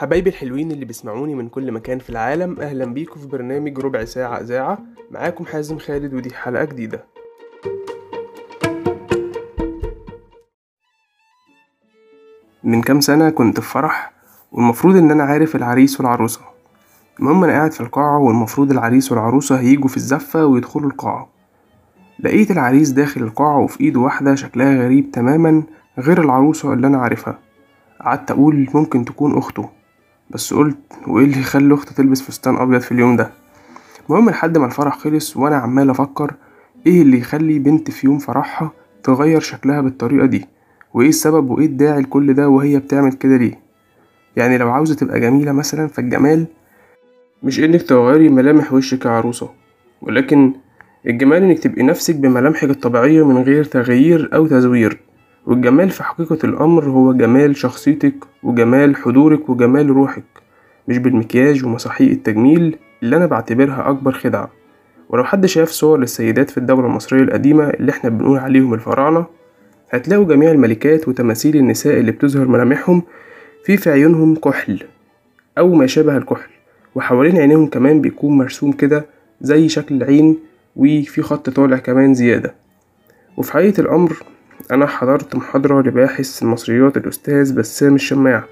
حبايبي الحلوين اللي بيسمعوني من كل مكان في العالم أهلا بيكم في برنامج ربع ساعة إذاعة. معاكم حازم خالد ودي حلقة جديدة. من كام سنة كنت في فرح والمفروض إن أنا عارف العريس والعروسة. المهم أنا قاعد في القاعة والمفروض العريس والعروسة هيجوا في الزفة ويدخلوا القاعة. لقيت العريس داخل القاعة وفي إيده واحدة شكلها غريب تماما غير العروسة اللي أنا عارفها. قعدت أقول ممكن تكون أخته. بس قلت وإيه اللي يخلي أخته تلبس فستان أبيض في اليوم ده؟ المهم لحد ما الفرح خلص وأنا عمال أفكر إيه اللي يخلي بنت في يوم فرحها تغير شكلها بالطريقة دي؟ وإيه السبب وإيه الداعي لكل ده وهي بتعمل كده ليه؟ يعني لو عاوزة تبقى جميلة مثلا فالجمال مش إنك تغيري ملامح وشك يا عروسة ولكن الجمال إنك تبقي نفسك بملامحك الطبيعية من غير تغيير أو تزوير. والجمال في حقيقة الأمر هو جمال شخصيتك وجمال حضورك وجمال روحك. مش بالمكياج ومساحيق التجميل اللي أنا بعتبرها أكبر خدعة. ولو حد شاف صور للسيدات في الدولة المصرية القديمة اللي إحنا بنقول عليهم الفراعنة هتلاقوا جميع الملكات وتماثيل النساء اللي بتظهر ملامحهم في في عيونهم كحل أو ما شابه الكحل. وحوالين عينيهم كمان بيكون مرسوم كده زي شكل العين وفي خط طالع كمان زيادة. وفي حقيقة الأمر أنا حضرت محاضرة لباحث المصريات الأستاذ بسام الشماع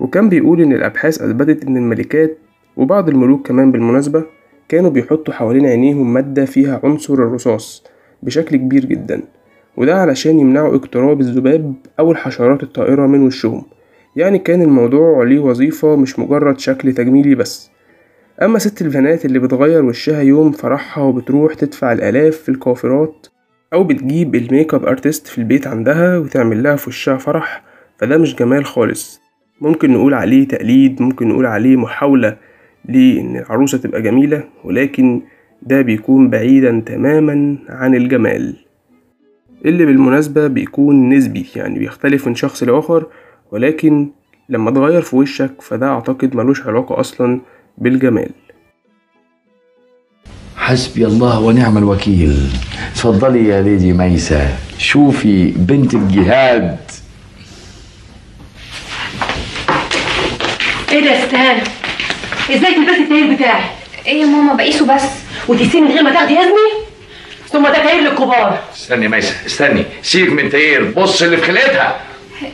وكان بيقول إن الأبحاث أثبتت إن الملكات وبعض الملوك كمان بالمناسبة كانوا بيحطوا حوالين عينيهم مادة فيها عنصر الرصاص بشكل كبير جدا وده علشان يمنعوا اقتراب الذباب أو الحشرات الطائرة من وشهم يعني كان الموضوع ليه وظيفة مش مجرد شكل تجميلي بس. أما ست البنات اللي بتغير وشها يوم فرحها وبتروح تدفع الآلاف في الكوافرات أو بتجيب ال makeup artist في البيت عندها وتعمل لها في وشها فرح فده مش جمال خالص. ممكن نقول عليه تقليد ممكن نقول عليه محاولة لإن العروسة تبقى جميلة ولكن ده بيكون بعيدا تماما عن الجمال. اللي بالمناسبة بيكون نسبي يعني بيختلف من شخص لآخر ولكن لما تغير في وشك فده أعتقد ملوش علاقة أصلا بالجمال. حسبي الله ونعم الوكيل. تفضلي يا ليدي ميسة شوفي بنت الجهاد. إيه ده يا استهانة؟ إزاي تلبسي التاير بتاعي؟ إيه يا ماما بقيسه بس. وتقيسيه من غير ما تاخدي اذني؟ ثم ده تاير للكبار. استني يا ميسة استني. سيبك من تاير بص اللي في خلقتها.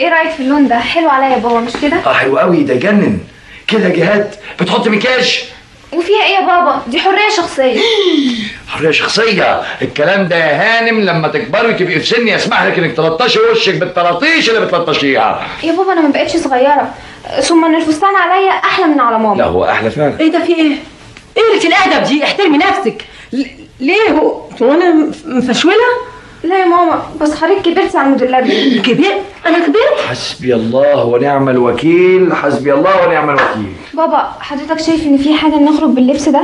إيه رأيك في اللون ده؟ حلو عليا يا بابا مش كده؟ آه حلو قوي. ده جنن. كده جهاد. بتحط مكياج. وفيها إيه يا بابا؟ دي حرية شخصية. حرية شخصية. الكلام ده يا هانم لما تكبري تبقي في سن يسمح لك انك تلطشي وشك بالطراطيش اللي بتلطشيها. يا بابا أنا ما بقتش صغيرة. ثم ان الفستان عليا أحلى من على لا ماما هو أحلى فعلا. إيه ده في إيه؟ إيه قلة الأدب دي؟ احترمي نفسك. ليه هو؟ هو أنا مف- مفشولة؟ لا يا ماما بس حضرتك كبرتي على الموديلات دي كبير أنا كبرت؟ حسبي الله ونعم الوكيل حسبي الله ونعم الوكيل. بابا حضرتك شايف إن في حاجة نخرج باللبس ده؟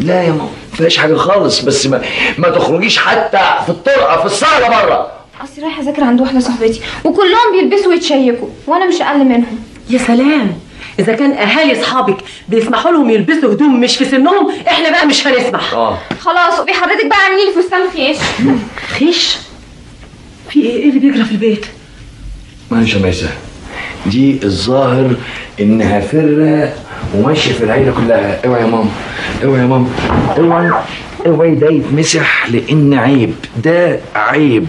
لا يا ماما مفيهاش حاجة خالص بس ما, ما تخرجيش حتى في الطرقة في الصالة بره. اصلي رايحة أذاكر عند واحدة صاحبتي وكلهم بيلبسوا ويتشيكوا وأنا مش أقل منهم. يا سلام! إذا كان أهالي أصحابك بيسمحوا لهم يلبسوا هدوم مش في سنهم إحنا بقى مش هنسمح. آه. خلاص وبي حضرتك بقى اعملي لي فستان فيش خيش في إيه؟ إيه اللي بيجرى في البيت؟ معلش يا ميسة. دي الظاهر إنها فرة وماشية في العيلة كلها. اوعي يا ماما. اوعي يا ماما. اوعي اوعي ده يتمسح لأن عيب. ده عيب.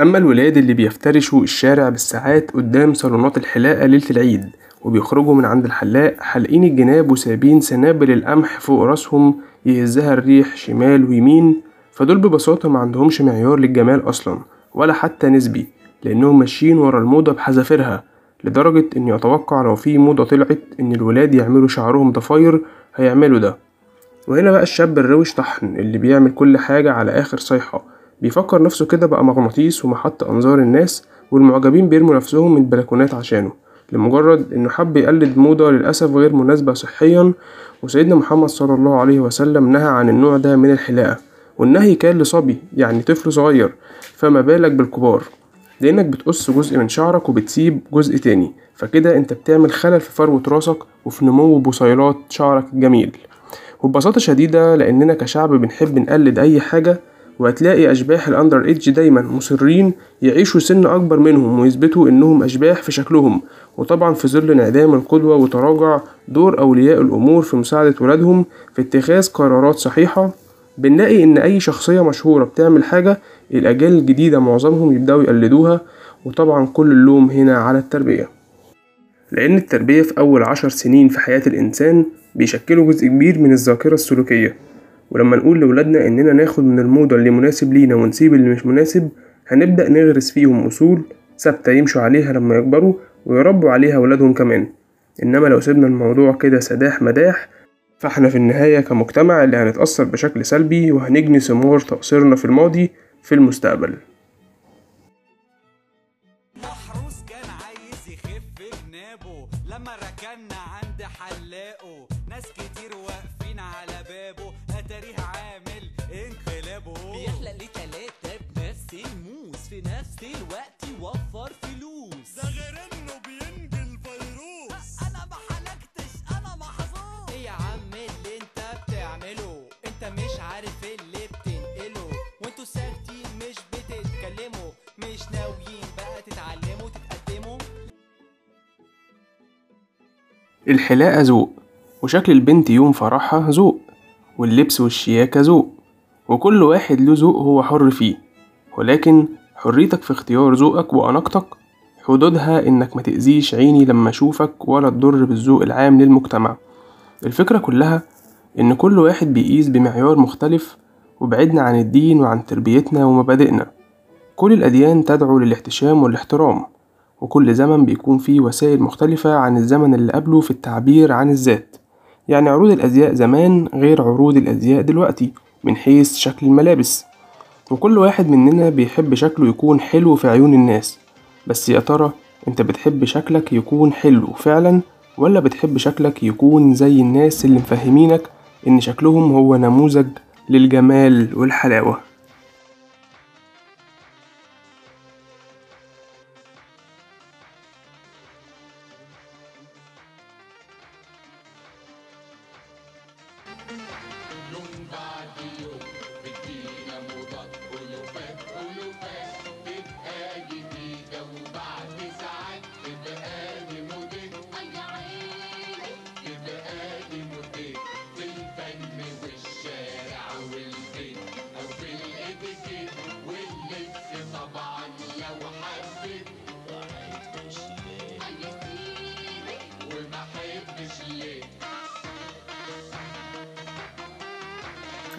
أما الولاد اللي بيفترشوا الشارع بالساعات قدام صالونات الحلاقة ليلة العيد وبيخرجوا من عند الحلاق حالقين الجناب وسايبين سنابل القمح فوق راسهم يهزها الريح شمال ويمين فدول ببساطة ما عندهمش معيار للجمال أصلا ولا حتى نسبي لأنهم ماشيين ورا الموضة بحذافيرها لدرجة إني أتوقع لو في موضة طلعت إن الولاد يعملوا شعرهم ضفاير هيعملوا ده. وهنا بقى الشاب الروش طحن اللي بيعمل كل حاجة على آخر صيحة بيفكر نفسه كده بقى مغناطيس ومحط أنظار الناس والمعجبين بيرموا نفسهم من البلكونات عشانه. لمجرد إنه حب يقلد موضة للأسف غير مناسبة صحيا وسيدنا محمد صلى الله عليه وسلم نهى عن النوع ده من الحلاقة. والنهي كان لصبي يعني طفل صغير. فما بالك بالكبار؟ لأنك بتقص جزء من شعرك وبتسيب جزء تاني. فكده أنت بتعمل خلل في فروة راسك وفي نمو بصيلات شعرك الجميل. وببساطة شديدة لأننا كشعب بنحب نقلد أي حاجة وهتلاقي أشباح الأندر إيدج دايما مصرين يعيشوا سن أكبر منهم ويثبتوا إنهم أشباح في شكلهم. وطبعا في ظل انعدام القدوة وتراجع دور أولياء الأمور في مساعدة ولادهم في اتخاذ قرارات صحيحة بنلاقي إن أي شخصية مشهورة بتعمل حاجة الأجيال الجديدة معظمهم يبدأوا يقلدوها وطبعا كل اللوم هنا على التربية. لأن التربية في أول عشر سنين في حياة الإنسان بيشكلوا جزء كبير من الذاكرة السلوكية. ولما نقول لولادنا إننا ناخد من الموضة اللي مناسب لينا ونسيب اللي مش مناسب هنبدأ نغرس فيهم أصول ثابتة يمشوا عليها لما يكبروا ويربوا عليها ولادهم كمان. إنما لو سيبنا الموضوع كده سداح مداح فإحنا في النهاية كمجتمع اللي هنتأثر بشكل سلبي وهنجني ثمار تقصيرنا في الماضي في المستقبل. لما عند حلاقه ناس كتير واقفين على بابه. اتاريه عامل انقلابه. بيخلق لي تلاتة بنفس الموس في نفس الوقت يوفر فلوس. ده غير إنه بينجي الفيروس أنا ما حلقتش أنا محظوظ إيه يا عم اللي أنت بتعمله؟ أنت مش عارف اللي بتنقله. وأنتوا ساكتين مش بتتكلموا. مش ناويين بقى تتعلموا تتقدموا الحلاقة ذوق وشكل البنت يوم فرحها ذوق. واللبس والشياكة ذوق وكل واحد له ذوق هو حر فيه ولكن حريتك في اختيار ذوقك وأناقتك حدودها إنك ما تأذيش عيني لما أشوفك ولا تضر بالذوق العام للمجتمع. الفكرة كلها إن كل واحد بيقيس بمعيار مختلف وبعدنا عن الدين وعن تربيتنا ومبادئنا. كل الأديان تدعو للاحتشام والاحترام وكل زمن بيكون فيه وسائل مختلفة عن الزمن اللي قبله في التعبير عن الذات. يعني عروض الأزياء زمان غير عروض الأزياء دلوقتي من حيث شكل الملابس. وكل واحد مننا بيحب شكله يكون حلو في عيون الناس. بس يا ترى أنت بتحب شكلك يكون حلو فعلا ولا بتحب شكلك يكون زي الناس اللي مفهمينك إن شكلهم هو نموذج للجمال Bombardio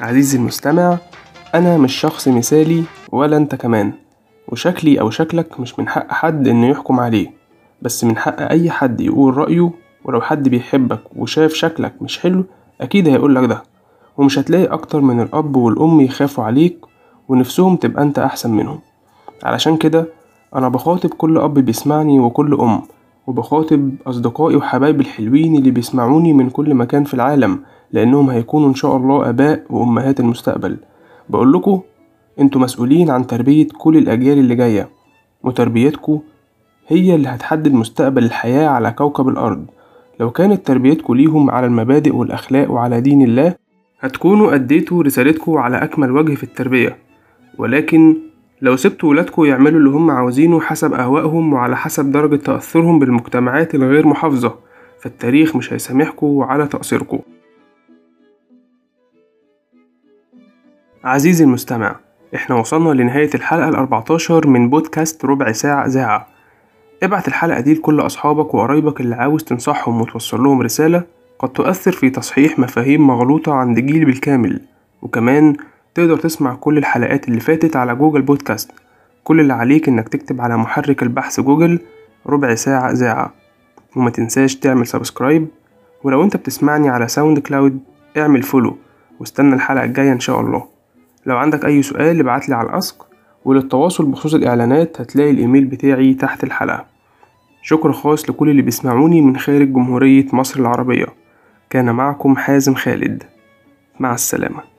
عزيزي المستمع أنا مش شخص مثالي ولا أنت كمان وشكلي أو شكلك مش من حق حد إنه يحكم عليه بس من حق أي حد يقول رأيه ولو حد بيحبك وشاف شكلك مش حلو أكيد هيقولك ده ومش هتلاقي أكتر من الأب والأم يخافوا عليك ونفسهم تبقى أنت أحسن منهم. علشان كده أنا بخاطب كل أب بيسمعني وكل أم وبخاطب أصدقائي وحبايبي الحلوين اللي بيسمعوني من كل مكان في العالم لأنهم هيكونوا إن شاء الله آباء وأمهات المستقبل. بقول لكم أنتوا مسؤولين عن تربية كل الأجيال اللي جاية وتربيتكم هي اللي هتحدد مستقبل الحياة على كوكب الأرض. لو كانت تربيتكم ليهم على المبادئ والأخلاق وعلى دين الله هتكونوا أديتوا رسالتكم على أكمل وجه في التربية. ولكن لو سبتوا ولادكم يعملوا اللي هم عاوزينه حسب أهوائهم وعلى حسب درجة تأثرهم بالمجتمعات الغير محافظة فالتاريخ مش هيسامحكم على تقصيركم عزيزي المستمع إحنا وصلنا لنهاية الحلقة الأربعتاشر من بودكاست ربع ساعة إذاعة ابعت الحلقة دي لكل أصحابك وقرايبك اللي عاوز تنصحهم وتوصل لهم رسالة قد تؤثر في تصحيح مفاهيم مغلوطة عند جيل بالكامل. وكمان تقدر تسمع كل الحلقات اللي فاتت على جوجل بودكاست. كل اللي عليك إنك تكتب على محرك البحث جوجل ربع ساعة إذاعة وما تنساش تعمل subscribe ولو أنت بتسمعني على SoundCloud اعمل follow واستنى الحلقة الجاية إن شاء الله. لو عندك أي سؤال ابعتلي على ال Ask وللتواصل بخصوص الإعلانات هتلاقي الإيميل بتاعي تحت الحلقة. شكر خاص لكل اللي بيسمعوني من خارج جمهورية مصر العربية. كان معكم حازم خالد. مع السلامة.